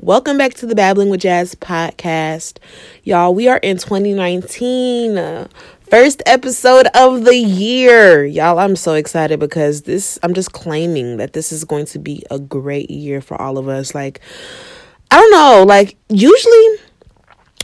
Welcome back to the Babbling with Jazz podcast. Y'all, we are in 2019. Uh, first episode of the year. Y'all, I'm so excited because this, I'm just claiming that this is going to be a great year for all of us. Like, I don't know, like, usually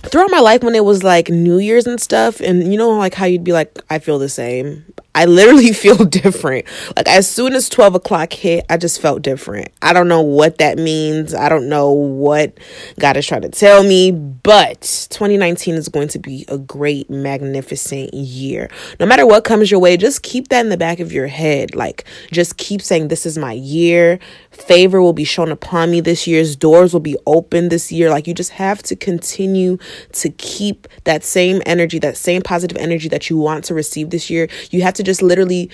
throughout my life when it was like New Year's and stuff, and you know, like how you'd be like, I feel the same. I literally feel different. Like as soon as 12 o'clock hit, I just felt different. I don't know what that means. I don't know what God is trying to tell me, but 2019 is going to be a great, magnificent year. No matter what comes your way, just keep that in the back of your head. Like just keep saying, This is my year. Favor will be shown upon me this year's doors will be open this year. Like you just have to continue to keep that same energy, that same positive energy that you want to receive this year. You have to just literally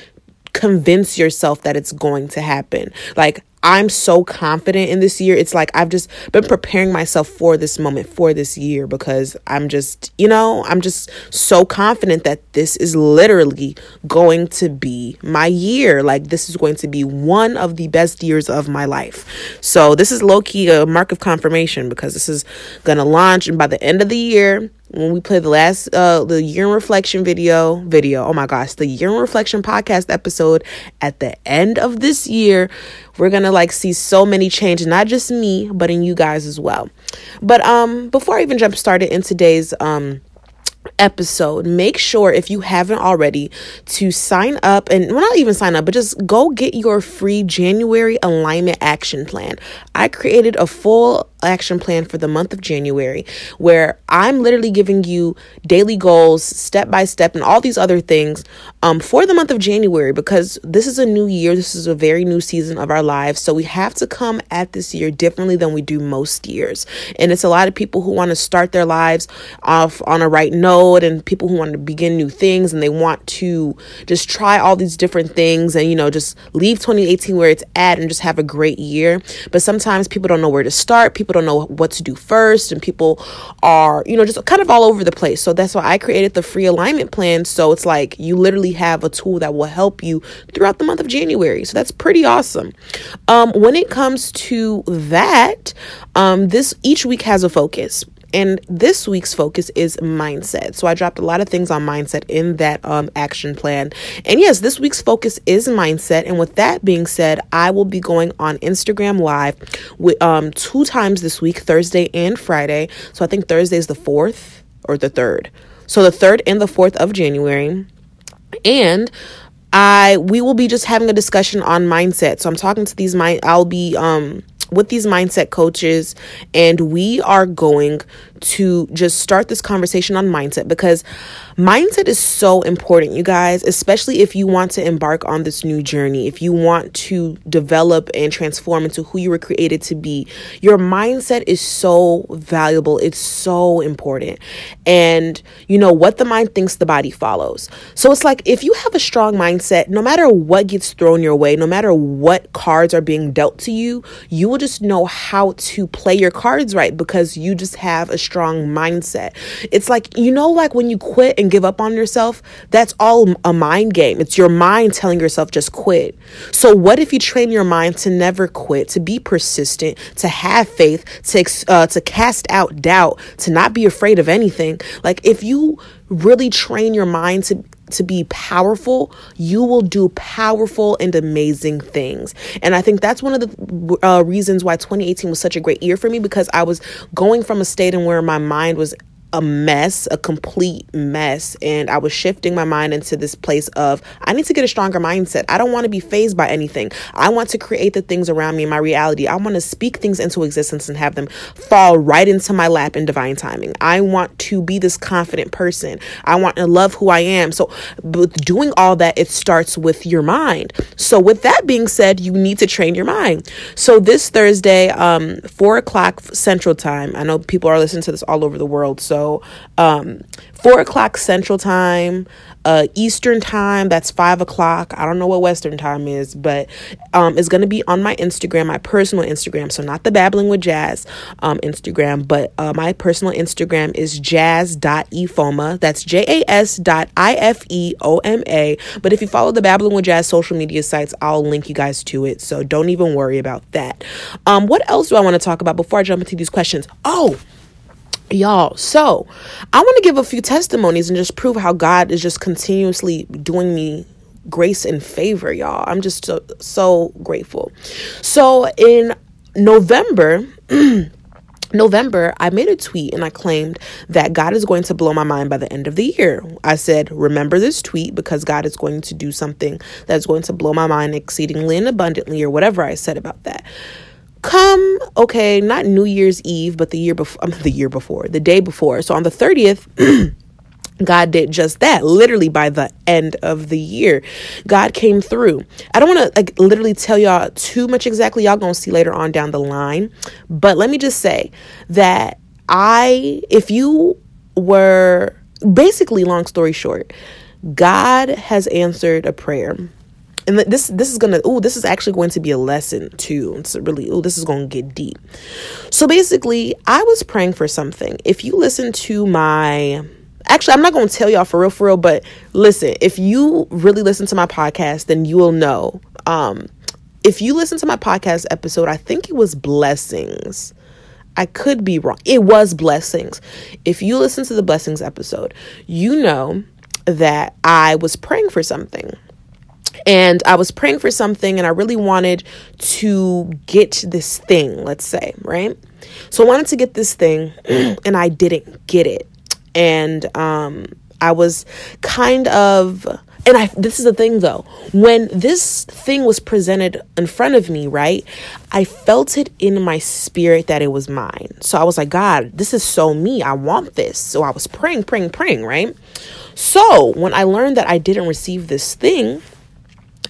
convince yourself that it's going to happen. Like I'm so confident in this year. It's like I've just been preparing myself for this moment, for this year, because I'm just, you know, I'm just so confident that this is literally going to be my year. Like, this is going to be one of the best years of my life. So, this is low key a mark of confirmation because this is going to launch, and by the end of the year, when we play the last uh the year in reflection video video oh my gosh the year in reflection podcast episode at the end of this year we're gonna like see so many changes not just me but in you guys as well but um before i even jump started in today's um episode, make sure if you haven't already to sign up and well, not even sign up, but just go get your free January alignment action plan. I created a full action plan for the month of January where I'm literally giving you daily goals, step by step, and all these other things um, for the month of January because this is a new year. This is a very new season of our lives. So we have to come at this year differently than we do most years. And it's a lot of people who want to start their lives off on a right note and people who want to begin new things and they want to just try all these different things and, you know, just leave 2018 where it's at and just have a great year. But sometimes people don't know where to start. People people don't know what to do first and people are you know just kind of all over the place. So that's why i created the free alignment plan. So it's like you literally have a tool that will help you throughout the month of january. So that's pretty awesome. Um, when it comes to that um, this each week has a focus and this week's focus is mindset. So I dropped a lot of things on mindset in that um, action plan. And yes, this week's focus is mindset. And with that being said, I will be going on Instagram Live with um, two times this week, Thursday and Friday. So I think Thursday is the fourth or the third. So the third and the fourth of January. And I we will be just having a discussion on mindset. So I'm talking to these mind I'll be um with these mindset coaches, and we are going to just start this conversation on mindset because mindset is so important, you guys, especially if you want to embark on this new journey, if you want to develop and transform into who you were created to be. Your mindset is so valuable, it's so important. And you know what the mind thinks, the body follows. So it's like if you have a strong mindset, no matter what gets thrown your way, no matter what cards are being dealt to you, you will just know how to play your cards right because you just have a strong mindset. It's like, you know, like when you quit and give up on yourself, that's all a mind game. It's your mind telling yourself just quit. So, what if you train your mind to never quit, to be persistent, to have faith, to, uh, to cast out doubt, to not be afraid of anything? Like, if you really train your mind to to be powerful, you will do powerful and amazing things. And I think that's one of the uh, reasons why 2018 was such a great year for me because I was going from a state in where my mind was a mess, a complete mess. And I was shifting my mind into this place of I need to get a stronger mindset. I don't want to be fazed by anything. I want to create the things around me in my reality. I want to speak things into existence and have them fall right into my lap in divine timing. I want to be this confident person. I want to love who I am. So, with doing all that, it starts with your mind. So, with that being said, you need to train your mind. So, this Thursday, um, four o'clock Central Time, I know people are listening to this all over the world. So, So, um, four o'clock Central Time, uh, Eastern Time, that's five o'clock. I don't know what Western Time is, but um, it's going to be on my Instagram, my personal Instagram. So, not the Babbling with Jazz um, Instagram, but uh, my personal Instagram is jazz.ifeoma. That's J A S dot I F E O M A. But if you follow the Babbling with Jazz social media sites, I'll link you guys to it. So, don't even worry about that. Um, what else do I want to talk about before I jump into these questions? Oh, Y'all, so I want to give a few testimonies and just prove how God is just continuously doing me grace and favor, y'all. I'm just so, so grateful. So in November, November, I made a tweet and I claimed that God is going to blow my mind by the end of the year. I said, Remember this tweet because God is going to do something that's going to blow my mind exceedingly and abundantly, or whatever I said about that come okay not new year's eve but the year before um, the year before the day before so on the 30th God did just that. Literally by the end of the year, God came through. I don't want to like literally tell y'all too much exactly. Y'all gonna see later on down the line. But let me just say that I, if you were basically, long story short, God has answered a prayer and this this is gonna oh this is actually going to be a lesson too. It's really oh this is to get deep. So basically i was praying for something. If you listen to my actually i'm not to tell y'all for real for real but listen if you really listen to my podcast then you will know um if you listen to my podcast episode i think it was blessings. I could be wrong. It was blessings. If you listen to the blessings episode, you know that I was praying for something and I was praying for something and I really wanted to get this thing, let's say, right? So I wanted to get this thing and I didn't get it. And um I was kind of and I this is the thing though. When this thing was presented in front of me, right? I felt it in my spirit that it was mine. So I was like, God, this is so me. I want this. So I was praying, praying, praying, right? So when I learned that I didn't receive this thing,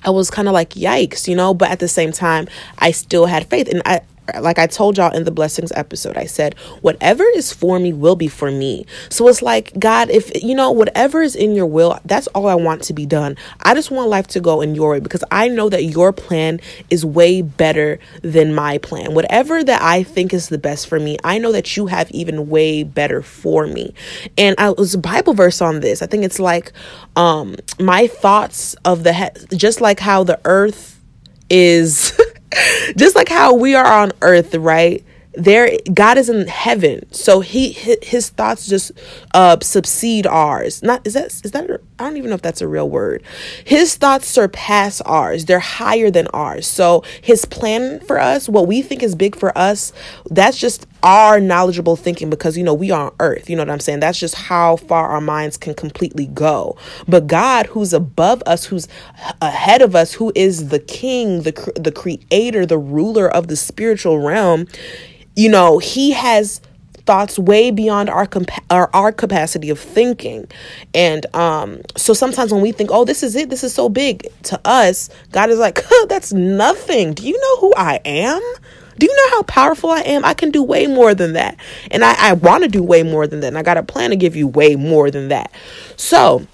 I was kind of like, yikes, you know, but at the same time, I still had faith. And I, like I told y'all in the blessings episode, I said, whatever is for me will be for me. So it's like, God, if you know, whatever is in your will, that's all I want to be done. I just want life to go in your way because I know that your plan is way better than my plan. Whatever that I think is the best for me, I know that you have even way better for me. And I was a Bible verse on this. I think it's like, um, my thoughts of the head, just like how the earth is. just like how we are on earth, right? There, God is in heaven, so he his thoughts just uh succeed ours. Not is that is that I don't even know if that's a real word. His thoughts surpass ours. They're higher than ours. So his plan for us, what we think is big for us, that's just our knowledgeable thinking because you know we are on earth you know what i'm saying that's just how far our minds can completely go but god who's above us who's ahead of us who is the king the the creator the ruler of the spiritual realm you know he has thoughts way beyond our compa- our, capacity of thinking and um so sometimes when we think oh this is it this is so big to us god is like huh, that's nothing do you know who i am do you know how powerful I am? I can do way more than that. And I, I want to do way more than that. And I got a plan to give you way more than that. So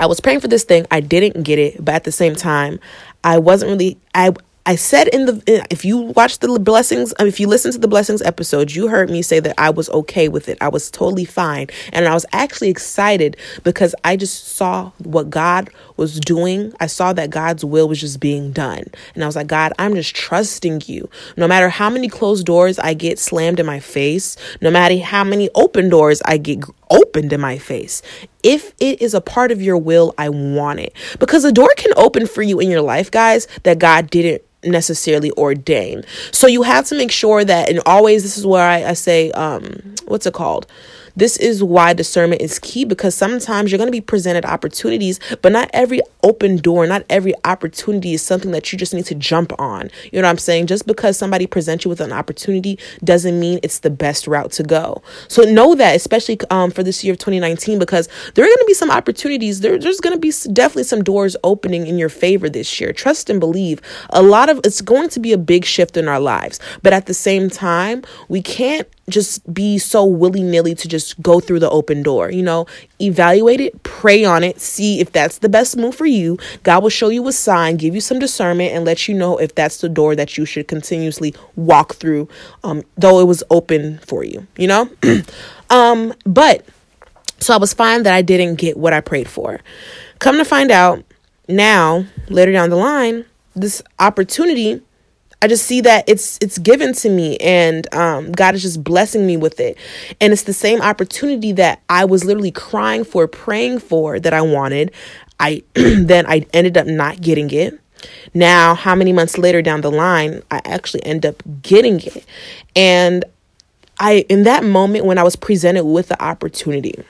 I was praying for this thing. I didn't get it. But at the same time, I wasn't really, I, I said in the if you watch the blessings um, if you listen to the blessings episode you heard me say that I was okay with it. I was totally fine. And I was actually excited because I just saw what God was doing. I saw that God's will was just being done. And I was like God I'm just trusting you. No matter how many closed doors I get slammed in my face no matter how many open doors I get opened in my face. If it is a part of your will, I want it. Because a door can open for you in your life, guys, that God didn't necessarily ordain. So you have to make sure that, and always this is where I, I say, um, what's it called? This is why discernment is key because sometimes you're going to be presented opportunities, but not every open door, not every opportunity is something that you just need to jump on. You know what I'm saying? Just because somebody presents you with an opportunity doesn't mean it's the best route to go. So know that, especially um, for this year of 2019, because there are going to be some opportunities. There, there's going to be definitely some doors opening in your favor this year. Trust and believe. A lot of it's going to be a big shift in our lives, but at the same time, we can't just be so willy nilly to just go through the open door. You know, evaluate it, pray on it, see if that's the best move for you. God will show you a sign, give you some discernment, and let you know if that's the door that you should continuously walk through, um, though it was open for you, you know? um, but so I was fine that I didn't get what I prayed for. Come to find out now, later down the line, this opportunity I just see that it's it's given to me and um, God is just blessing me with it. And it's the same opportunity that I was literally crying for, praying for that I wanted. I then I ended up not getting it. Now, how many months later down the line, I actually end up getting it. And I in that moment when I was presented with the opportunity,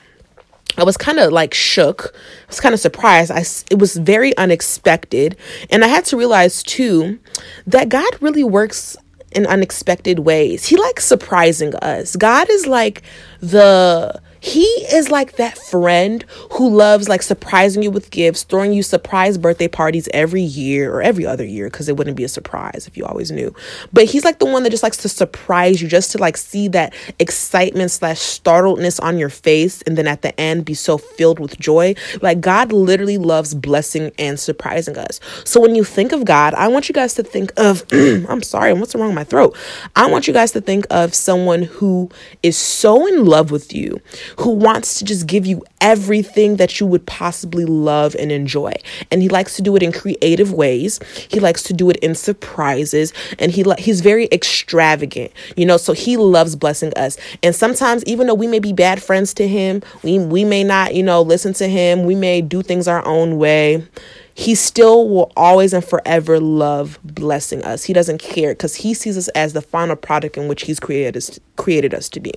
I was kind of like shook. I was kind of surprised. I it was very unexpected, and I had to realize too that God really works in unexpected ways. He likes surprising us. God is like the he is like that friend who loves like surprising you with gifts, throwing you surprise birthday parties every year or every other year because it wouldn't be a surprise if you always knew. But he's like the one that just likes to surprise you, just to like see that excitement slash startledness on your face, and then at the end be so filled with joy. Like God literally loves blessing and surprising us. So when you think of God, I want you guys to think of I'm sorry, what's wrong with my throat? I want you guys to think of someone who is so in love with you who wants to just give you everything that you would possibly love and enjoy. And he likes to do it in creative ways. He likes to do it in surprises and he he's very extravagant. You know, so he loves blessing us. And sometimes even though we may be bad friends to him, we we may not, you know, listen to him, we may do things our own way he still will always and forever love blessing us. He doesn't care because he sees us as the final product in which he's created us, created us to be.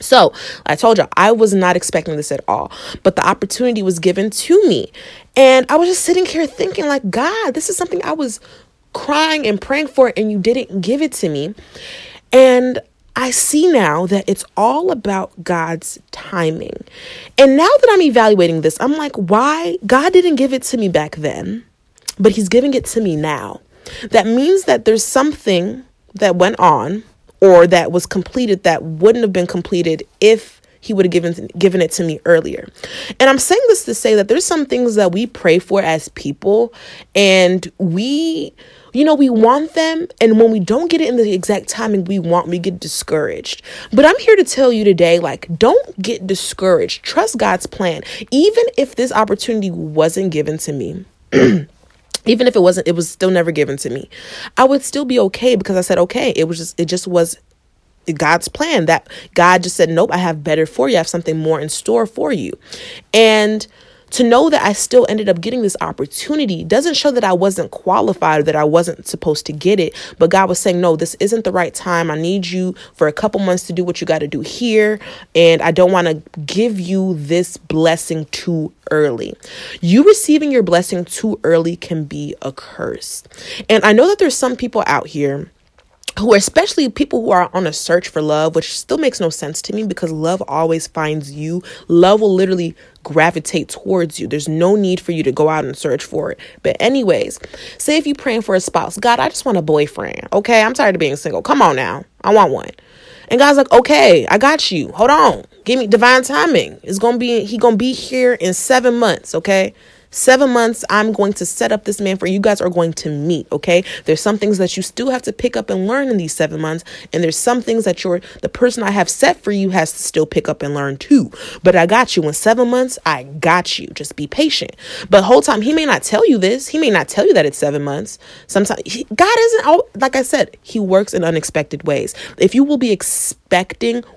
So, I told you, I was not expecting this at all, but the opportunity was given to me. And I was just sitting here thinking, like, God, this is something I was crying and praying for, and you didn't give it to me. And I see now that it's all about God's timing. And now that I'm evaluating this, I'm like, why? God didn't give it to me back then, but He's giving it to me now. That means that there's something that went on or that was completed that wouldn't have been completed if he would have given given it to me earlier. And I'm saying this to say that there's some things that we pray for as people and we you know, we want them, and when we don't get it in the exact timing we want, we get discouraged. But I'm here to tell you today like, don't get discouraged. Trust God's plan. Even if this opportunity wasn't given to me, even if it wasn't it was still never given to me. I would still be okay because i said okay it was just it just was god's plan that god just said nope i have better for you. I have something more in store for you. And to know that I still ended up getting this opportunity doesn't show that I wasn't qualified or that I wasn't supposed to get it. But God was saying, no, this isn't the right time. I need you for a couple months to do what you got to do here. And I don't want to give you this blessing too early. You receiving your blessing too early can be a curse. And I know that there's some people out here who are especially people who are on a search for love, which still makes no sense to me because love always finds you. Love will literally gravitate towards you. There's no need for you to go out and search for it. But, anyways, say if you're praying for a spouse, God, I just want a boyfriend. Okay, I'm tired of being single. Come on now, I want one. And God's like, okay, I got you. Hold on, give me divine timing. It's gonna be he gonna be here in seven months. Okay, Seven months, I'm going to set up this man for you guys are going to meet. Okay. There's some things that you still have to pick up and learn in these seven months. And there's some things that you're the person I have set for you has to still pick up and learn too. But I got you in seven months. I got you. Just be patient. But whole time, he may not tell you this. He may not tell you that it's seven months. Sometimes he, God isn't, like I said, he works in unexpected ways. If you will be expecting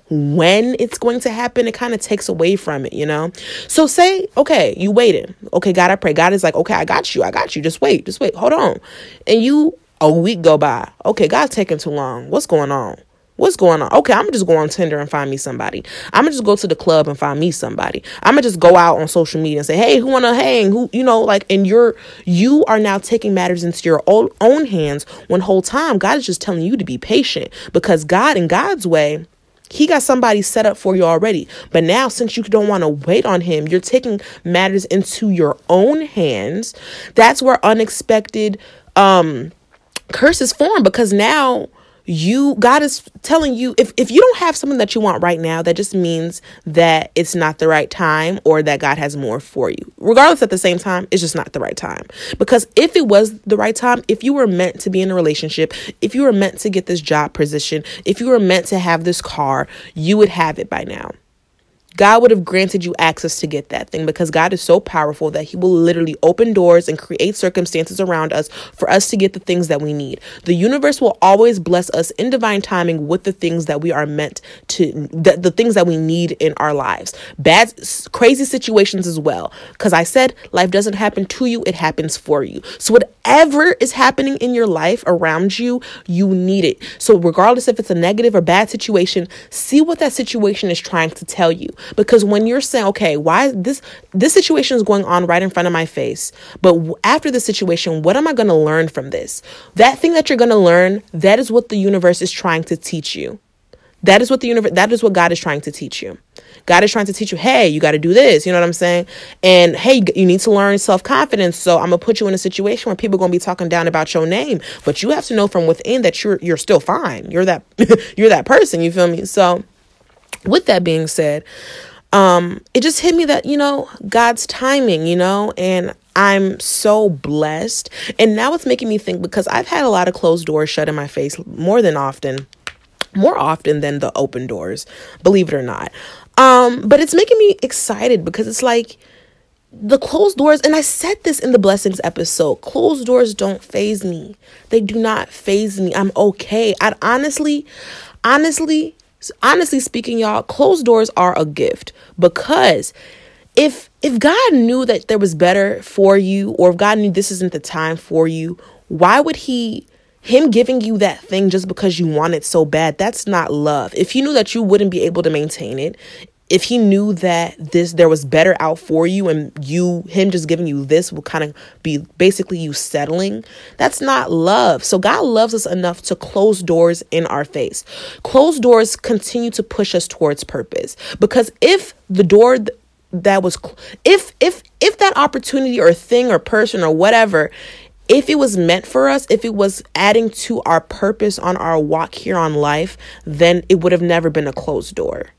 when it's going to happen, it kind of takes away from it, you know? So say, okay, you waited. Okay, God, I pray. God is like, okay, I got you. I got you. Just wait. Just wait. Hold on. And you, a week go by. Okay, God's taking too long. What's going on? What's going on? Okay, I'm just go on Tinder and find me somebody. I'm gonna just go to the club and find me somebody. I'm gonna just go out on social media and say, hey, who wanna hang? Who, you know, like, and you're, you are now taking matters into your own, own hands when whole time God is just telling you to be patient because God, in God's way, he got somebody set up for you already. But now, since you don't want to wait on him, you're taking matters into your own hands. That's where unexpected um, curses form because now you god is telling you if, if you don't have something that you want right now that just means that it's not the right time or that god has more for you. Regardless at the same time it's just not the right time. Because if it was the right time if you were meant to be in a relationship if you were meant to get this job position if you were meant to have this car you would have it by now God would have granted you access to get that thing because God is so powerful that He will literally open doors and create circumstances around us for us to get the things that we need. The universe will always bless us in divine timing with the things that we are meant to, the, the things that we need in our lives. Bad, crazy situations as well. Because I said life doesn't happen to you, it happens for you. So, whatever is happening in your life around you, you need it. So, regardless if it's a negative or bad situation, see what that situation is trying to tell you because when you're saying okay why this this situation is going on right in front of my face but after the situation what am i going to learn from this? That thing that you're going to learn that is what the universe is trying to teach you. That is what the universe that is what god is trying to teach you. God is trying to teach you hey you got to do this you know what i'm saying? And hey you need to learn self-confidence so i'm gonna put you in a situation where people are gonna be talking down about your name but you have to know from within that you're you're still fine. You're that you're that person you feel me? So with that being said, um, it just hit me that, you know, God's timing, you know, and I'm so blessed. And now it's making me think because I've had a lot of closed doors shut in my face more than often, more often than the open doors, believe it or not. Um, but it's making me excited because it's like the closed doors, and I said this in the blessings episode closed doors don't faze me. They do not faze me. I'm okay. I honestly, honestly, honestly speaking, y'all, closed doors are a gift because if if God knew that there was better for you or if God knew this isn't the time for you, why would he him giving you that thing just because you want it so bad, that's not love. If you knew that you wouldn't be able to maintain it, if he knew that this there was better out for you and you him just giving you this will kind of be basically you settling that's not love. So god loves us enough to close doors in our face. Closed doors continue to push us towards purpose. Because if the door that was if if if that opportunity or thing or person or whatever if it was meant for us, if it was adding to our purpose on our walk here on life, then it would have never been a closed door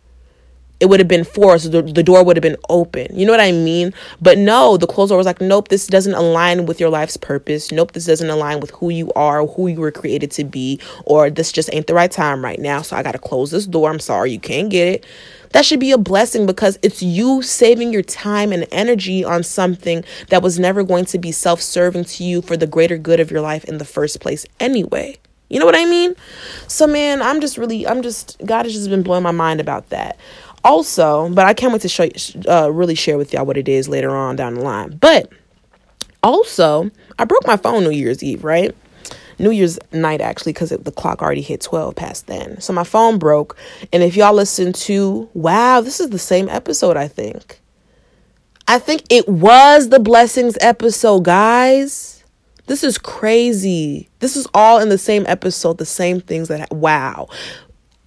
it would have been forced. The, the door would have been open. You know what I mean? But no, the closed door was like, nope, this doesn't align with your life's purpose. Nope, this doesn't align with who you are, who you were created to be, or this just ain't the right time right now. So I got to close this door. I'm sorry, you can't get it. That should be a blessing because it's you saving your time and energy on something that was never going to be self serving to you for the greater good of your life in the first place, anyway. You know what I mean? So, man, I'm just really, I'm just, God has just been blowing my mind about that also, but I can't wait to show uh, really share with y'all what it is later on down the line. But also, I broke my phone New Year's Eve, right? New Year's night actually, because the clock already hit 12 past then. So my phone broke. And if y'all listen to, wow, this is the same episode, I think. I think it was the blessings episode, guys. This is crazy. This is all in the same episode, the same things that, wow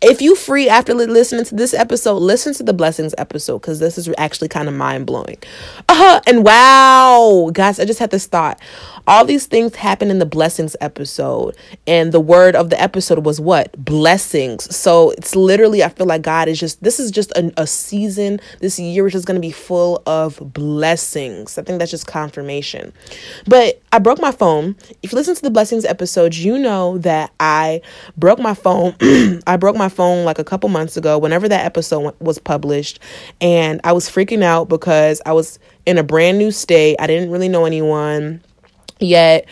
if you free after listening to this episode, listen to the blessings episode because this is actually kind of mind blowing. Uh, huh. and wow, guys, I just had this thought. All these things happen in the blessings episode, and the word of the episode was what? Blessings. So it's literally, I feel like God is just, this is just a, a season. This year which is just going to be full of blessings. I think that's just confirmation. But I broke my phone. If you listen to the blessings episode, you know that I broke my phone. I broke my phone like a couple months ago, whenever that episode was published, and I was freaking out because I was in a brand new state. I didn't really know anyone yet.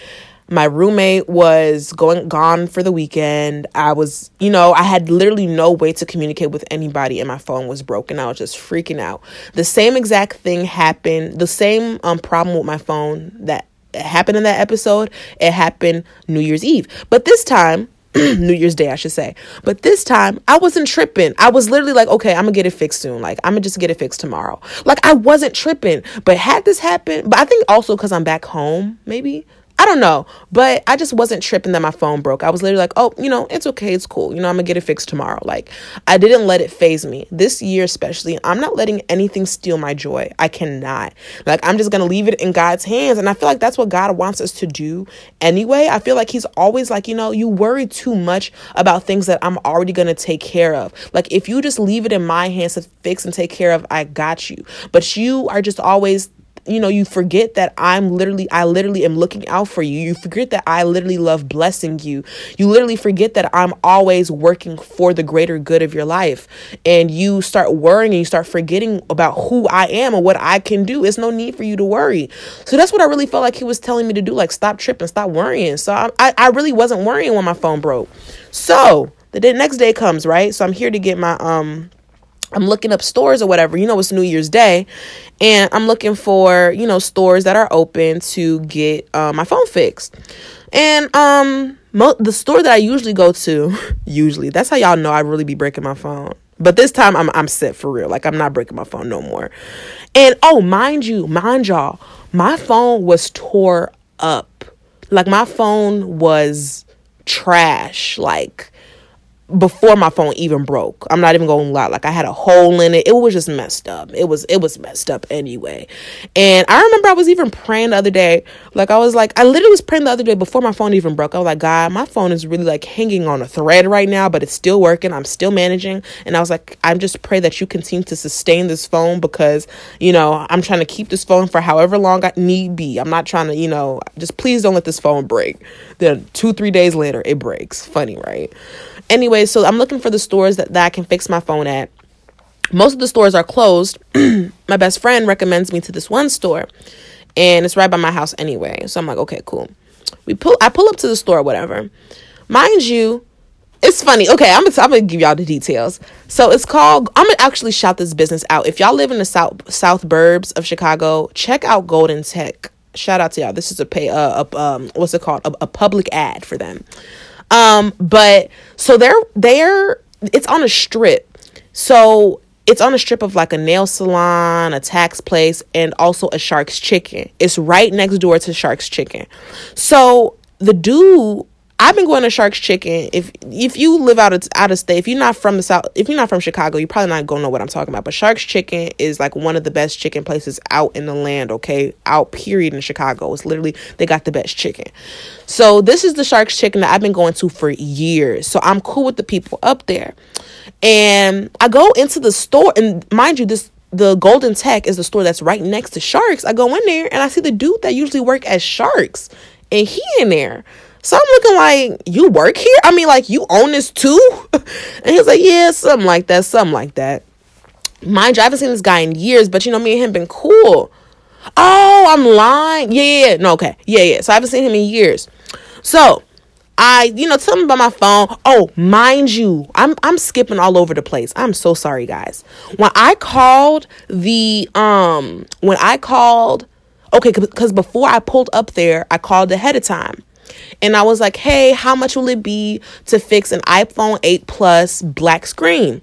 My roommate was going gone for the weekend. I was you know i had literally no way to communicate with anybody and my phone was broken. I was just freaking out. The same exact thing happened the same um, problem with my phone that happened in that episode. It happened new year's eve. But this time New Year's Day, I should say. But this time, I wasn't tripping. I was literally like, okay, I'm gonna get it fixed soon. Like, I'm gonna just get it fixed tomorrow. Like, I wasn't tripping. But had this happened, but I think also because I'm back home, maybe I don't know, but I just wasn't tripping that my phone broke. I was literally like, oh, you know, it's okay, it's cool. You know, I'm gonna get it fixed tomorrow. Like, I didn't let it faze me. This year, especially, I'm not letting anything steal my joy. I cannot. Like, I'm just gonna leave it in God's hands. And I feel like that's what God wants us to do anyway. I feel like He's always like, you know, you worry too much about things that I'm already gonna take care of. Like, if you just leave it in my hands to fix and take care of, I got you. But you are just always you know, you forget that I'm literally, I literally am looking out for you. You forget that I literally love blessing you. You literally forget that I'm always working for the greater good of your life. And you start worrying and you start forgetting about who I am and what I can do. It's no need for you to worry. So that's what I really felt like he was telling me to do. Like, stop tripping, stop worrying. So I, I, I really wasn't worrying when my phone broke. So the day, next day comes, right? So I'm here to get my, um, I'm looking up stores or whatever. You know, it's New Year's Day, and I'm looking for you know stores that are open to get uh, my phone fixed. And um, mo- the store that I usually go to, usually that's how y'all know I really be breaking my phone. But this time I'm I'm set for real. Like I'm not breaking my phone no more. And oh, mind you, mind y'all, my phone was tore up. Like my phone was trash. Like before my phone even broke. I'm not even going to lie. Like I had a hole in it. It was just messed up. It was it was messed up anyway. And I remember I was even praying the other day. Like I was like I literally was praying the other day before my phone even broke. I was like, God, my phone is really like hanging on a thread right now, but it's still working. I'm still managing. And I was like, I'm just pray that you continue to sustain this phone because, you know, I'm trying to keep this phone for however long I need be. I'm not trying to, you know, just please don't let this phone break. Then two, three days later, it breaks. Funny, right? Anyway, so I'm looking for the stores that, that I can fix my phone at. Most of the stores are closed. my best friend recommends me to this one store, and it's right by my house anyway. So I'm like, okay, cool. We pull. I pull up to the store, whatever. Mind you, it's funny. Okay, I'm gonna, I'm gonna give y'all the details. So it's called. I'm gonna actually shout this business out. If y'all live in the south south burbs of Chicago, check out Golden Tech. Shout out to y'all. This is a pay uh, a, um what's it called a, a public ad for them. Um, but so they're they're it's on a strip. So it's on a strip of like a nail salon, a tax place, and also a Shark's Chicken. It's right next door to Shark's Chicken. So the dude I've been going to Shark's Chicken. If if you live out of out of state, if you're not from the south, if you're not from Chicago, you're probably not gonna know what I'm talking about. But Shark's Chicken is like one of the best chicken places out in the land. Okay, out period in Chicago. It's literally they got the best chicken. So this is the Shark's Chicken that I've been going to for years. So I'm cool with the people up there, and I go into the store, and mind you, this the Golden Tech is the store that's right next to Sharks. I go in there and I see the dude that usually work at Sharks, and he in there. So I'm looking like, you work here? I mean, like, you own this too? and he's like, yeah, something like that, something like that. Mind you, I haven't seen this guy in years, but you know, me and him been cool. Oh, I'm lying. Yeah, yeah. No, okay. Yeah, yeah. So I haven't seen him in years. So I, you know, tell him about my phone. Oh, mind you, I'm I'm skipping all over the place. I'm so sorry, guys. When I called the um when I called okay, because before I pulled up there, I called ahead of time. And I was like, hey, how much will it be to fix an iPhone 8 Plus black screen?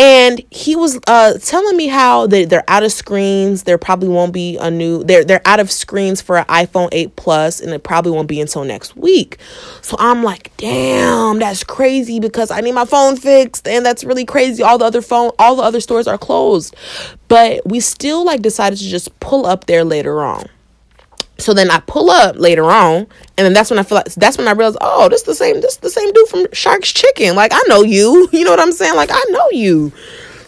And he was uh, telling me how they, they're out of screens. There probably won't be a new. They're they're out of screens for an iPhone 8 Plus, and it probably won't be until next week. So I'm like, damn, that's crazy because I need my phone fixed, and that's really crazy. All the other phone, all the other stores are closed, but we still like decided to just pull up there later on. So then I pull up later on, and then that's when I feel like that's when I realize, oh, this the same, this the same dude from Shark's Chicken. Like I know you, you know what I'm saying? Like I know you.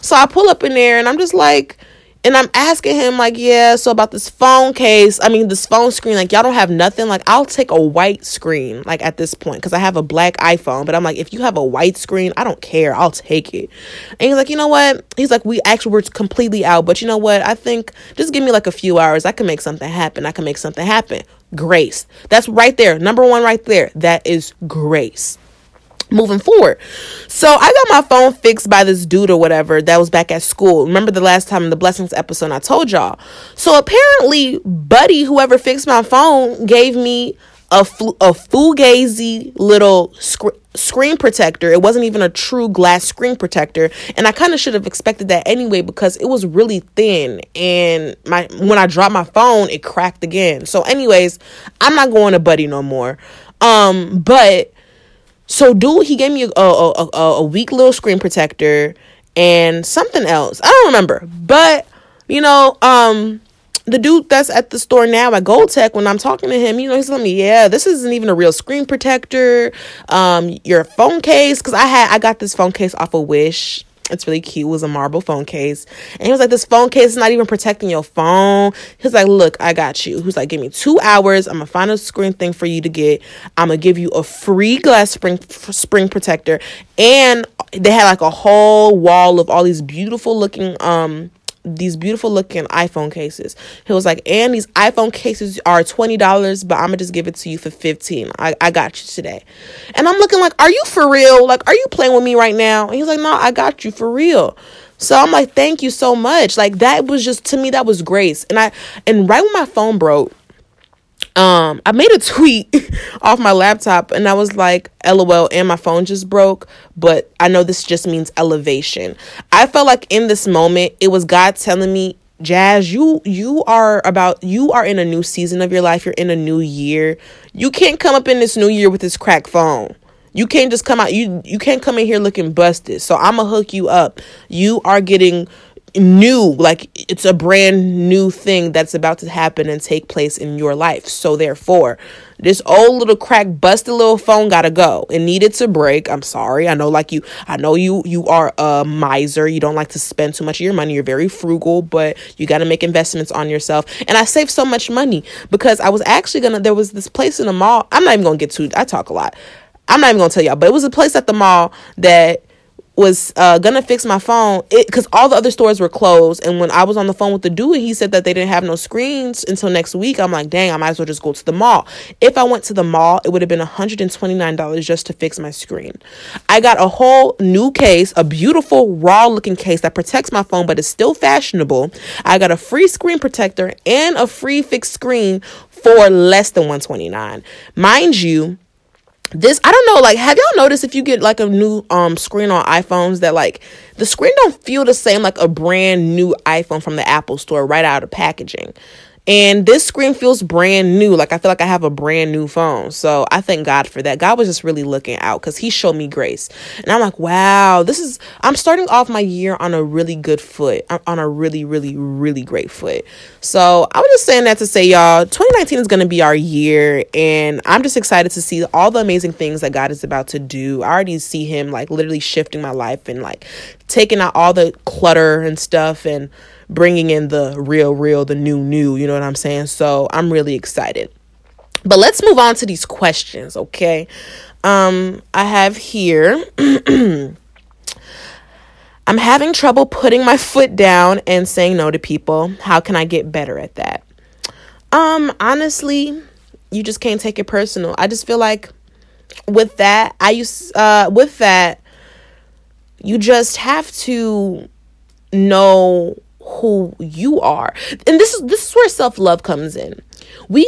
So I pull up in there, and I'm just like, and I'm asking him, like, yeah, so about this phone case, I mean, this phone screen, like, y'all don't have nothing. Like, I'll take a white screen, like, at this point, because I have a black iPhone. But I'm like, if you have a white screen, I don't care. I'll take it. And he's like, you know what? He's like, we actually were completely out. But you know what? I think just give me like a few hours. I can make something happen. I can make something happen. Grace. That's right there. Number one, right there. That is grace moving forward. So I got my phone fixed by this dude or whatever that was back at school. Remember the last time in the blessings episode I told y'all. So apparently, Buddy, whoever fixed my phone, gave me a, fl- a fugazi little sc- screen protector. It wasn't even a true glass screen protector, and I kind of should have expected that anyway because it was really thin. And my when I dropped my phone, it cracked again. So, anyways, I'm not going to Buddy no more. Um, but so dude, he gave me a a, a, a weak little screen protector and something else. I don't remember, but you know, um the dude that's at the store now at Gold Tech, when I'm talking to him, you know, he's telling me, yeah, this isn't even a real screen protector. Um, your phone case, because I had I got this phone case off of Wish. It's really cute. It was a marble phone case. And he was like, This phone case is not even protecting your phone. He's like, Look, I got you. He's like, Give me two hours. I'm going to find a screen thing for you to get. I'm going to give you a free glass spring, spring protector. And they had like a whole wall of all these beautiful looking, um, these beautiful looking iPhone cases. He was like, and these iPhone cases are $20, but I'm gonna just give it to you for 15. I, I got you today. And I'm looking like, are you for real? Like, are you playing with me right now? And he's like, no, I got you for real. So I'm like, thank you so much. Like that was just to me, that was grace. And I and right when my phone broke, um i made a tweet off my laptop and i was like lol and my phone just broke but i know this just means elevation. I felt like in this moment it was god telling me jazz you you are about you are in a new season of your life. You're in a new year. You can't come up in this new year with this cracked phone. You can't just come out you you can't come in here looking busted. So i'm gonna hook you up. You are getting new like it's a brand new thing that's about to happen and take place in your life. So therefore this old little crack busted little phone gotta go. It needed to break. I'm sorry. I know like you i know you you are a miser. You don't like to spend too much of your money. You're very frugal but you got to make investments on yourself. And i saved so much money because i was actually gonna there was this place in the mall. I'm not even gonna get to i talk a lot. I'm not even gonna tell y'all but it was a place at the mall that was uh, gonna fix my phone because all the other stores were closed. And when I was on the phone with the dude, he said that they didn't have no screens until next week. I'm like, dang, I might as well just go to the mall. If I went to the mall, it would have been $129 just to fix my screen. I got a whole new case, a beautiful raw looking case that protects my phone, but is still fashionable. I got a free screen protector and a free fixed screen for less than 129 Mind you, this I don't know like have y'all noticed if you get like a new um screen on iPhones that like the screen don't feel the same like a brand new iPhone from the Apple store right out of packaging. And this screen feels brand new. Like I feel like I have a brand new phone. So I thank God for that. God was just really looking out because He showed me grace. And I'm like, wow, this is, I'm starting off my year on a really good foot, on a really, really, really great foot. So I was just saying that to say, y'all, 2019 is going to be our year. And I'm just excited to see all the amazing things that God is about to do. I already see Him like literally shifting my life and like taking out all the clutter and stuff and, bringing in the real, real, the new, new. You know what I'm saying? So I'm really excited. But let's move on to these questions, okay? Um, I have here. I'm having trouble putting my foot down and saying no to people. How can I get better at that? Um, honestly, you just can't take it personal. I just feel like with that, I used uh with that, you just have to know who you are. And this is this is where self-love comes in. We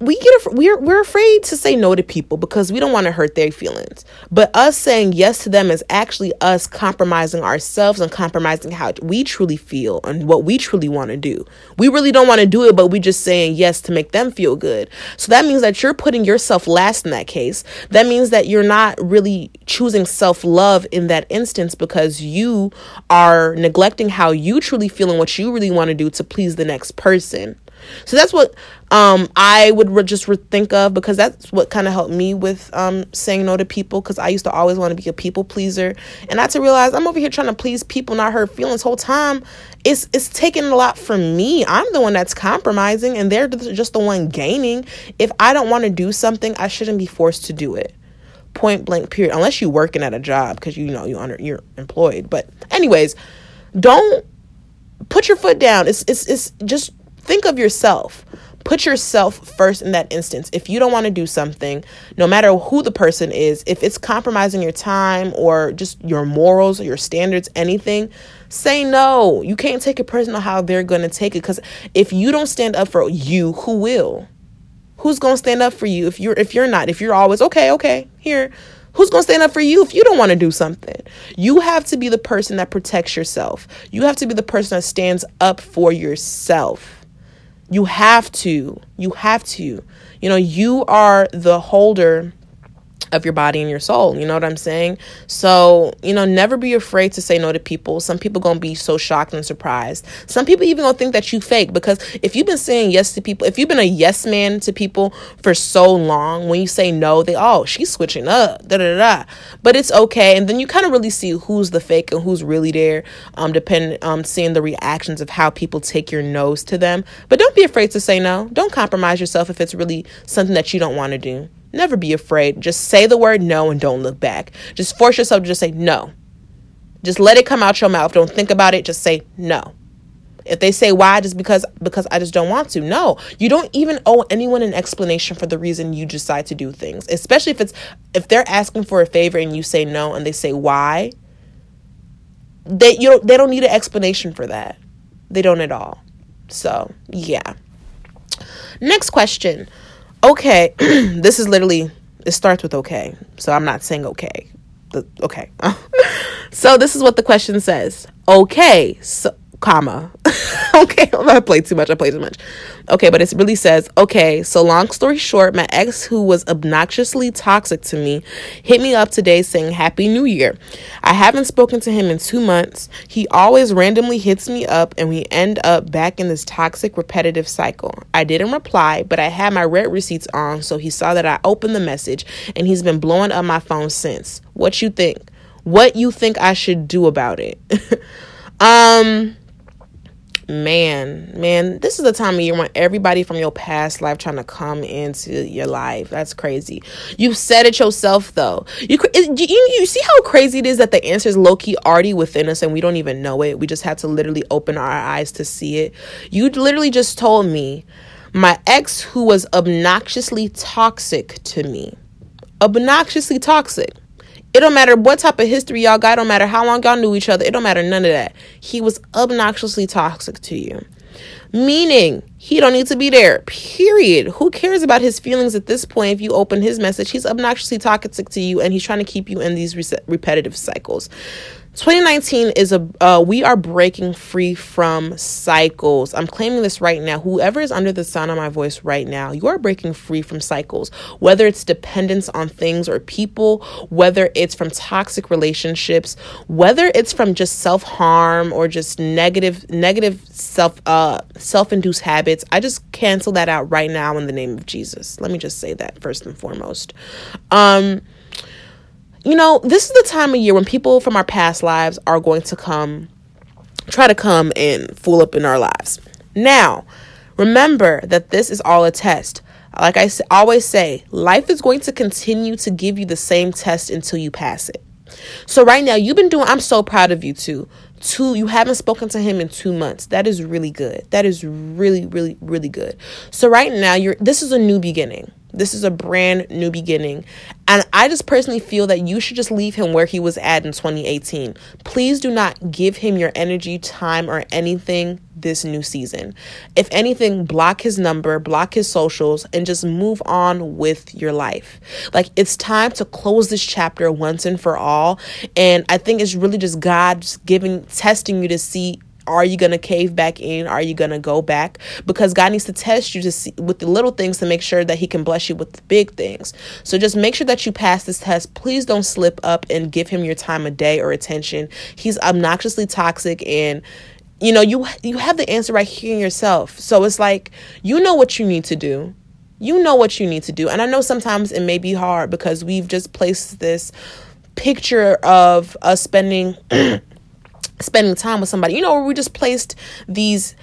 we get we're we're afraid to say no to people because we don't want to hurt their feelings. But us saying yes to them is actually us compromising ourselves and compromising how we truly feel and what we truly want to do. We really don't want to do it, but we're just saying yes to make them feel good. So that means that you're putting yourself last in that case. That means that you're not really choosing self-love in that instance because you are neglecting how you truly feel and what you really want to do to please the next person. So that's what um, I would re- just re- think of because that's what kind of helped me with um, saying no to people because I used to always want to be a people pleaser and not to realize I'm over here trying to please people, not hurt feelings. Whole time, it's it's taking a lot from me. I'm the one that's compromising, and they're just the one gaining. If I don't want to do something, I shouldn't be forced to do it. Point blank. Period. Unless you're working at a job because you know you under you're employed. But anyways, don't put your foot down. It's it's it's just think of yourself. Put yourself first in that instance. If you don't want to do something, no matter who the person is, if it's compromising your time or just your morals or your standards, anything, say no. You can't take it personal how they're going to take it because if you don't stand up for you, who will? Who's going to stand up for you if you're if you're not? If you're always okay, okay, here. Who's going to stand up for you if you don't want to do something? You have to be the person that protects yourself. You have to be the person that stands up for yourself. You have to. You have to. You know, you are the holder of your body and your soul. You know what I'm saying? So, you know, never be afraid to say no to people. Some people gonna be so shocked and surprised. Some people even gonna think that you fake because if you've been saying yes to people, if you've been a yes man to people for so long, when you say no, they oh she's switching up, da da da. But it's okay, and then you kind of really see who's the fake and who's really there, um, depending um seeing the reactions of how people take your no's to them. But don't be afraid to say no. Don't compromise yourself if it's really something that you don't want to do. Never be afraid. Just say the word no and don't look back. Just force yourself to just say no. Just let it come out your mouth. Don't think about it. Just say no. If they say why, just because because I just don't want to. No, you don't even owe anyone an explanation for the reason you decide to do things. Especially if it's if they're asking for a favor and you say no and they say why. They you don't, they don't need an explanation for that. They don't at all. So yeah. Next question. Okay, this is literally it starts with okay. So I'm not saying okay. Okay. so this is what the question says. Okay, so comma. okay, I played too much. I played too much. Okay, but it really says, okay, so long story short, my ex, who was obnoxiously toxic to me, hit me up today saying Happy New Year. I haven't spoken to him in two months. He always randomly hits me up, and we end up back in this toxic, repetitive cycle. I didn't reply, but I had my read receipts on, so he saw that I opened the message, and he's been blowing up my phone since. What you think? What you think I should do about it? um man, man, this is the time of year when everybody from your past life trying to come into your life. That's crazy. You said it yourself though. You you, you see how crazy it is that the answer is low key already within us and we don't even know it. We just had to literally open our eyes to see it. You literally just told me my ex who was obnoxiously toxic to me. Obnoxiously toxic it don't matter what type of history y'all got. It don't matter how long y'all knew each other. It don't matter none of that. He was obnoxiously toxic to you. Meaning, he don't need to be there. Period. Who cares about his feelings at this point if you open his message? He's obnoxiously toxic to you and he's trying to keep you in these re- repetitive cycles. 2019 is a uh, we are breaking free from cycles. I'm claiming this right now. Whoever is under the sound of my voice right now you are breaking free from cycles. Whether it's dependence on things or people whether it's from toxic relationships whether it's from just self-harm or just negative negative self uh self-induced habits i just cancel that out right now in the name of jesus. Let me just say that first and foremost. Um you know, this is the time of year when people from our past lives are going to come, try to come and fool up in our lives. Now, remember that this is all a test. Like I always say, life is going to continue to give you the same test until you pass it. So right now, you've been doing. I'm so proud of you too. Two, you haven't spoken to him in two months. That is really good. That is really, really, really good. So right now, you're. This is a new beginning. This is a brand new beginning. And I just personally feel that you should just leave him where he was at in 2018. Please do not give him your energy, time, or anything this new season. If anything, block his number, block his socials, and just move on with your life. Like it's time to close this chapter once and for all. And I think it's really just God just giving, testing you to see are you going to cave back in? Are you going to go back? Because God needs to test you to see with the little things to make sure that He can bless you with the big things. So just make sure that you pass this test. Please don't slip up and give Him your time of day or attention. He's obnoxiously toxic and you know you you have the answer right here in yourself so it's like you know what you need to do you know what you need to do and i know sometimes it may be hard because we've just placed this picture of us spending spending time with somebody. You know, where we just placed these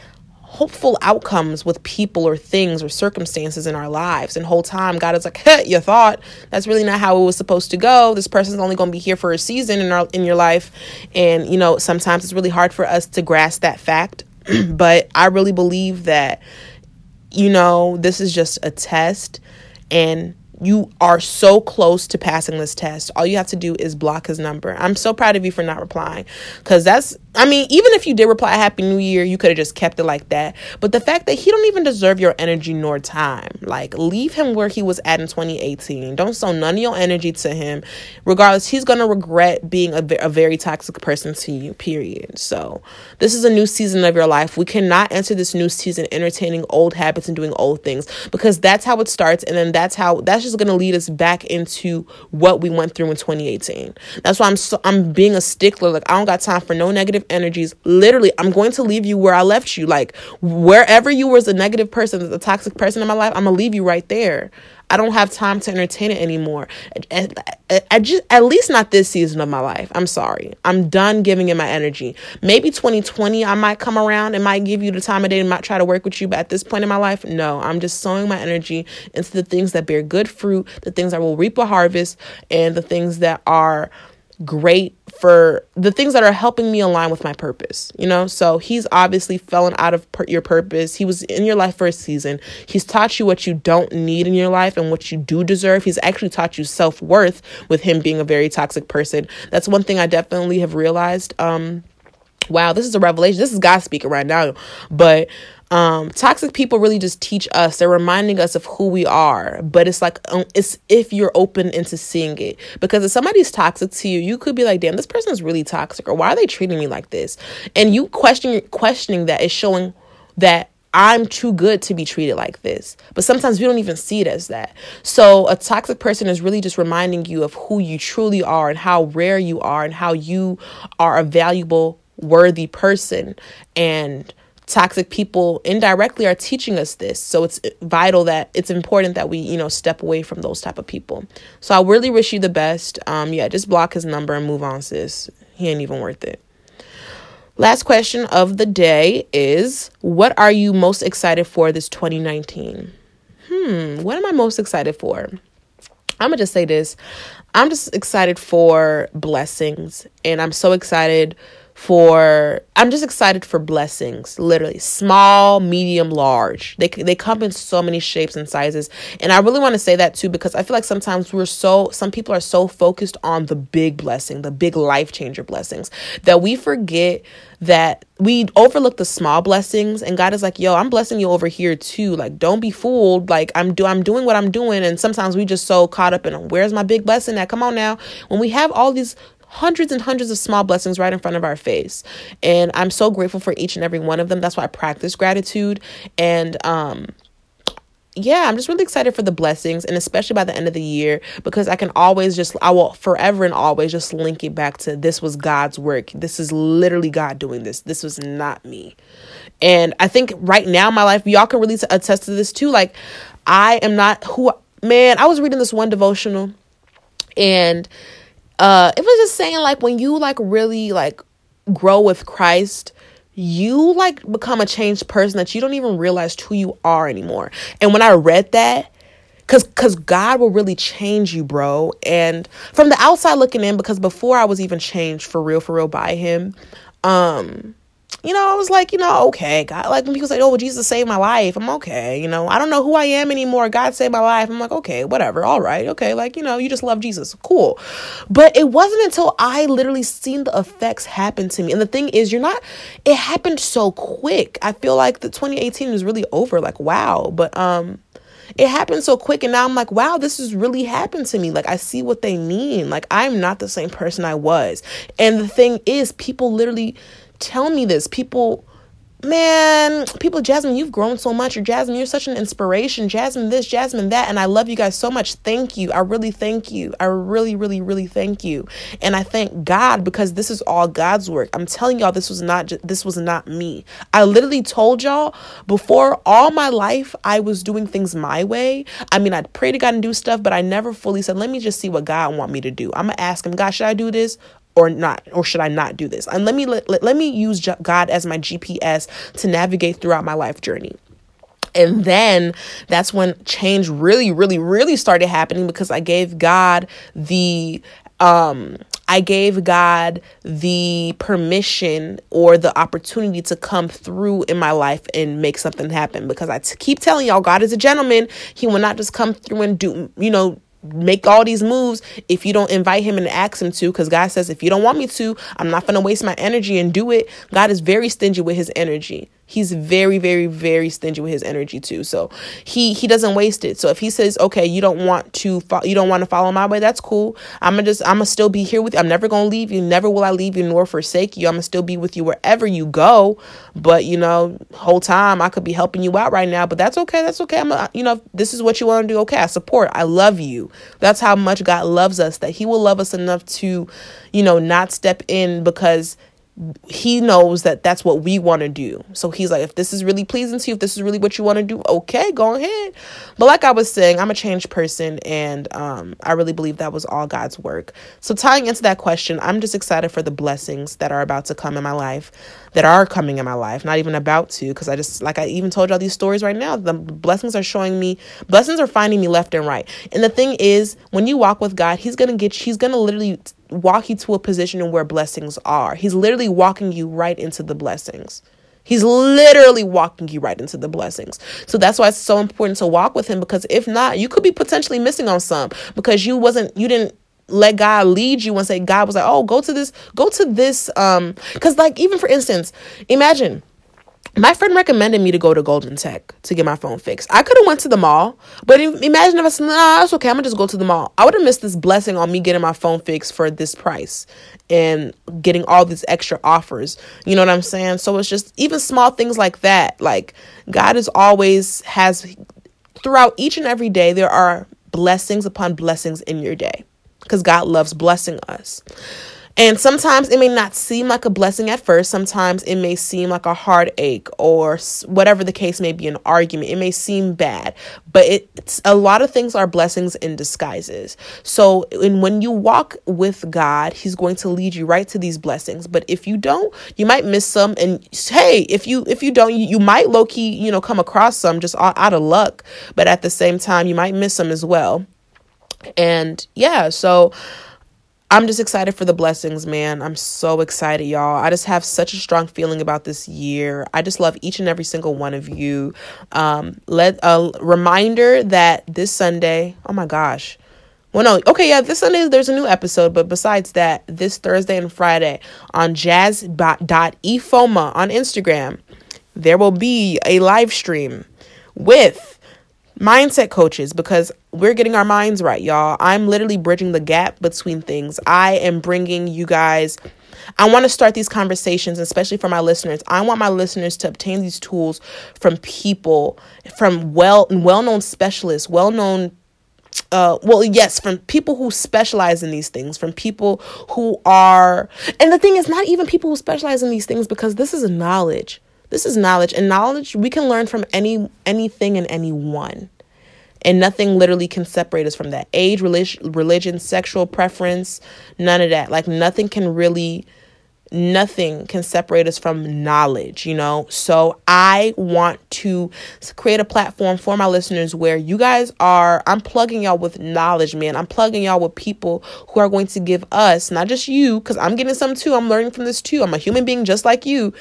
hopeful outcomes with people or things or circumstances in our lives. And whole time God is like, hey, you thought that's really not how it was supposed to go. This person's only going to be here for a season in our in your life. And you know, sometimes it's really hard for us to grasp that fact. but I really believe that you know, this is just a test and you are so close to passing this test. All you have to do is block his number. I'm so proud of you for not replying because that's, I mean, even if you did reply Happy New Year, you could have just kept it like that. But the fact that he don't even deserve your energy nor time, like leave him where he was at in 2018. Don't sow none of your energy to him. Regardless, he's going to regret being a, a very toxic person to you, period. So this is a new season of your life. We cannot enter this new season entertaining old habits and doing old things because that's how it starts. And then that's how, that's just going to lead us back into what we went through in 2018. That's why I'm so, I'm being a stickler. Like I don't got time for no negative energies. Literally, I'm going to leave you where I left you. Like wherever you was a negative person, as a toxic person in my life, I'm gonna leave you right there. I don't have time to entertain it anymore. I, just, at least not this season of my life. I'm sorry. I'm done giving it my energy. Maybe 2020, I might come around and might give you the time of day and might try to work with you. But at this point in my life, no, I'm just sowing my energy into the things that bear good fruit, the things that will reap a harvest, and the things that are great for the things that are helping me align with my purpose, you know? So he's obviously fallen out of per- your purpose. He was in your life for a season. He's taught you what you don't need in your life and what you do deserve. He's actually taught you self worth with him being a very toxic person. That's one thing I definitely have realized. Um, wow, this is a revelation. This is God speaking right now. But um, toxic people really just teach us. They're reminding us of who we are. But it's like um, it's if you're open into seeing it. Because if somebody's toxic to you, you could be like, "Damn, this person is really toxic," or "Why are they treating me like this?" And you questioning questioning that is showing that I'm too good to be treated like this. But sometimes we don't even see it as that. So a toxic person is really just reminding you of who you truly are and how rare you are and how you are a valuable, worthy person. And toxic people indirectly are teaching us this. So it's vital that it's important that we you know step away from those type of people. So i really wish you the best. Um yeah just block his number and move on sis. He ain't even worth it. Last question of the day is what are you most excited for this 2019 hmm what am i most excited for? I'm gonna just say this. I'm just excited for blessings and i'm so excited for I'm just excited for blessings, literally small, medium, large. They they come in so many shapes and sizes. And I really want to say that too because I feel like sometimes we're so some people are so focused on the big blessing, the big life changer blessings that we forget that we overlook the small blessings and God is like, "Yo, I'm blessing you over here too. Like don't be fooled. Like I'm do I'm doing what I'm doing." And sometimes we just so caught up in, "Where's my big blessing at? Come on now." When we have all these hundreds and hundreds of small blessings right in front of our face. And I'm so grateful for each and every one of them. That's why I practice gratitude. And um yeah, I'm just really excited for the blessings and especially by the end of the year because I can always just, I will forever and always just link it back to this was God's work. This is literally God doing this. This was not me. And I think right now in my life, y'all can really attest to this too. Like, I am not who, man, I was reading this one devotional and uh it was just saying like when you like really like grow with Christ you like become a changed person that you don't even realize who you are anymore. And when i read that because because god will really change you bro. And from the outside looking in because before i was even changed for real for real by him um you know, I was like, you know, okay, God, like when people say, oh, well, Jesus saved my life, I'm okay, you know, I don't know who I am anymore. God saved my life. I'm like, okay, whatever, all right, okay, like, you know, you just love Jesus, cool. But it wasn't until I literally seen the effects happen to me. And the thing is, you're not, it happened so quick. I feel like the 2018 was really over, like, wow. But, um, it happened so quick and now i'm like wow this has really happened to me like i see what they mean like i'm not the same person i was and the thing is people literally tell me this. People, man, people, Jasmine, you've grown so much. Or Jasmine, you're such an inspiration. Jasmine, this, Jasmine, that. And I love you guys so much. Thank you. I really thank you. I really, really, really thank you. And I thank God because this is all God's work. I'm telling y'all, this was not, this was not me. I literally told y'all before all my life, I was doing things my way. I mean, I'd pray to God and do stuff, but I never fully said, let me just see what God want me to do. I'm going to ask him, God, should I do this? Or not or should I not do this? And let me let, let me use God as my GPS to navigate throughout my life journey. And then that's when change really really really started happening because I gave God the um I gave God the permission or the opportunity to come through in my life and make something happen because I t- keep telling y'all, God is a gentleman. He will not just come through and do, you know, make all these moves if you don't invite him and ask him to because god says if you don't want me to i'm not going to waste my energy and do it god is very stingy with his energy. He's very very very stingy with his energy too. So he he doesn't waste it. So if he says okay you don't want to fo- you don't want to follow my way that's cool. I'm gonna just i'm gonna still be here with you. I'm never gonna leave you never will i leave you nor forsake you. I'm gonna still be with you wherever you go. But you know whole time i could be helping you out right now but that's okay that's okay. I'm a, you know this is what you want to do. Okay i support i love you that's how much god loves us that he will love us enough to you know not step in because he knows that that's what we want to do. So he's like, if this is really pleasing to you, if this is really what you want to do, okay, go ahead. But like I was saying, I'm a changed person, and um, I really believe that was all God's work. So tying into that question, I'm just excited for the blessings that are about to come in my life, that are coming in my life, not even about to, because I just like I even told y'all these stories right now. The blessings are showing me, blessings are finding me left and right. And the thing is, when you walk with God, He's gonna get, He's gonna literally walk you to a position where blessings are. He's literally walking you right into the blessings. He's literally walking you right into the blessings. So that's why it's so important to walk with him because if not, you could be potentially missing on some because you wasn't you didn't let God lead you and say God was like, "Oh, go to this, go to this um cuz like even for instance, imagine my friend recommended me to go to Goldman Tech to get my phone fixed. I could have went to the mall, but imagine if I said, "Nah, okay. I'm gonna just go to the mall." I would have missed this blessing on me getting my phone fixed for this price and getting all these extra offers. You know what I'm saying? So it's just even small things like that. Like God is always has throughout each and every day there are blessings upon blessings in your day because God loves blessing us. And sometimes it may not seem like a blessing at first. Sometimes it may seem like a heartache or whatever the case may be, an argument. It may seem bad, but it's a lot of things are blessings in disguises. So, and when you walk with God, He's going to lead you right to these blessings. But if you don't, you might miss some. And hey, if you if you don't, you, you might low key, you know, come across some just out of luck. But at the same time, you might miss them as well. And yeah, so I'm just excited for the blessings, man. I'm so excited, y'all. I just have such a strong feeling about this year. I just love each and every single one of you. Um, let a reminder that this Sunday, oh my gosh. Well, no, okay, yeah, this Sunday there's a new episode, but besides that, this Thursday and Friday on jazz.efoma on Instagram, there will be a live stream with mindset coaches because we're getting our minds right, y'all. I'm literally bridging the gap between things. I am bringing you guys. I want to start these conversations, especially for my listeners. I want my listeners to obtain these tools from people, from well well-known specialists, well-known uh well yes from people who specialize in these things from people who are and the thing is not even people who specialize in these things because this is a knowledge this is knowledge, and knowledge we can learn from any anything and anyone. And nothing literally can separate us from that. Age, religion, religion, sexual preference, none of that. Like nothing can really nothing can separate us from knowledge, you know? So I want to create a platform for my listeners where you guys are, I'm plugging y'all with knowledge, man. I'm plugging y'all with people who are going to give us, not just you, because I'm getting some too. I'm learning from this too. I'm a human being just like you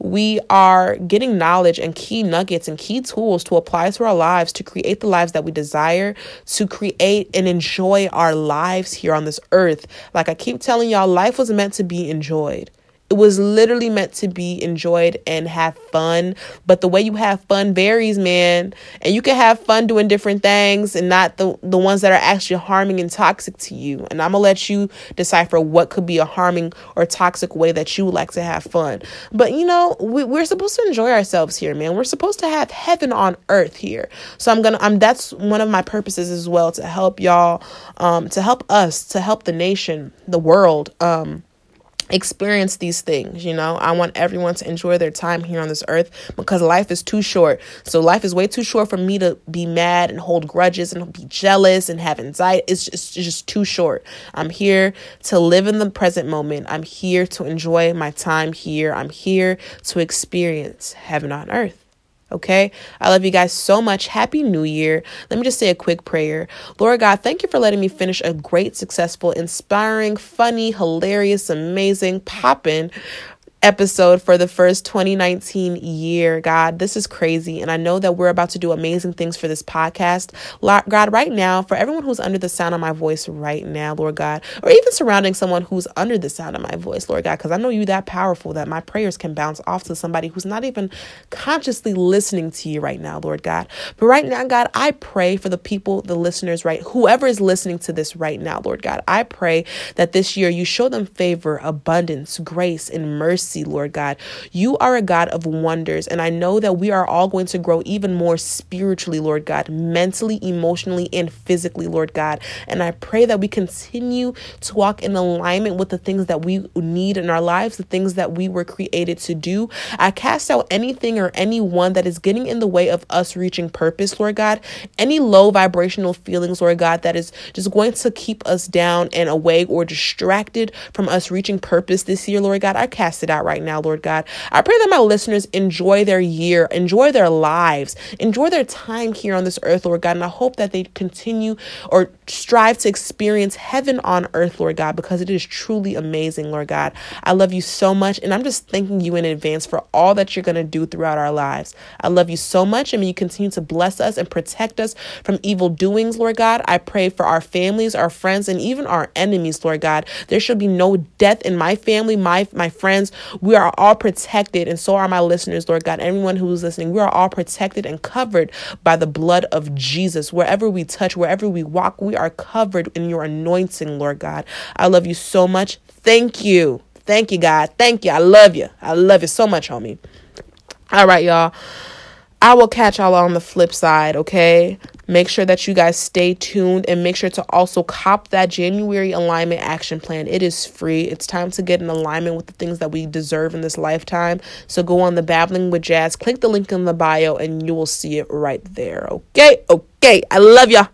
we are getting knowledge and key nuggets and key tools to apply to our lives to create the lives that we desire, to create and enjoy our lives here on this earth. Like I keep telling y'all, life was meant to be enjoyed. It was literally meant to be enjoyed and have fun. But the way you have fun varies, man. And you can have fun doing different things and not the, the ones that are actually harming and toxic to you. And I'm going to let you decipher what could be a harming or toxic way that you would like to have fun. But, you know, we, we're supposed to enjoy ourselves here, man. We're supposed to have heaven on earth here. So I'm going to, I'm, that's one of my purposes as well to help y'all, um, to help us, to help the nation, the world, um, experience these things you know? I want everyone to enjoy their time here on this earth because life is too short. So life is way too short for me to be mad and hold grudges and be jealous and have anxiety. It's just, it's just too short. I'm here to live in the present moment. I'm here to enjoy my time here. I'm here to experience heaven on earth Okay. I love you guys so much. Happy New Year. Let me just say a quick prayer. Lord God, thank you for letting me finish a great, successful, inspiring, funny, hilarious, amazing, poppin' episode for the first 2019 year. God, this is crazy. And I know that we're about to do amazing things for this podcast. God, right now, for everyone who's under the sound of my voice right now, Lord God, or even surrounding someone who's under the sound of my voice, Lord God, because I know you that powerful that my prayers can bounce off to somebody who's not even consciously listening to you right now, Lord God. But right now, God, I pray for the people, the listeners, right? Whoever is listening to this right now, Lord God, I pray that this year you show them favor, abundance, grace, and mercy see, Lord God. You are a God of wonders, and I know that we are all going to grow even more spiritually, Lord God, mentally, emotionally, and physically, Lord God. And I pray that we continue to walk in alignment with the things that we need in our lives, the things that we were created to do. I cast out anything or anyone that is getting in the way of us reaching purpose, Lord God. Any low vibrational feelings, Lord God, that is just going to keep us down and away or distracted from us reaching purpose this year, Lord God. I cast it out right now, Lord God. I pray that my listeners enjoy their year, enjoy their lives, enjoy their time here on this earth, Lord God. And I hope that they continue or strive to experience heaven on earth, Lord God, because it is truly amazing, Lord God. I love you so much. And I'm just thanking you in advance for all that you're going to do throughout our lives. I love you so much. And may you continue to bless us and protect us from evil doings, Lord God. I pray for our families, our friends, and even our enemies, Lord God. There shall be no death in my family, my, my friends, we are all protected, and so are my listeners, Lord God. Everyone who's listening, we are all protected and covered by the blood of Jesus. Wherever we touch, wherever we walk, we are covered in your anointing, Lord God. I love you so much. Thank you. Thank you, God. Thank you. I love you. I love you so much, homie. All right, y'all. I will catch y'all on the flip side, okay? Make sure that you guys stay tuned and make sure to also cop that January alignment action plan. It is free. It's time to get in alignment with the things that we deserve in this lifetime. So go on the Babbling with Jazz, click the link in the bio, and you will see it right there. Okay? Okay. I love ya.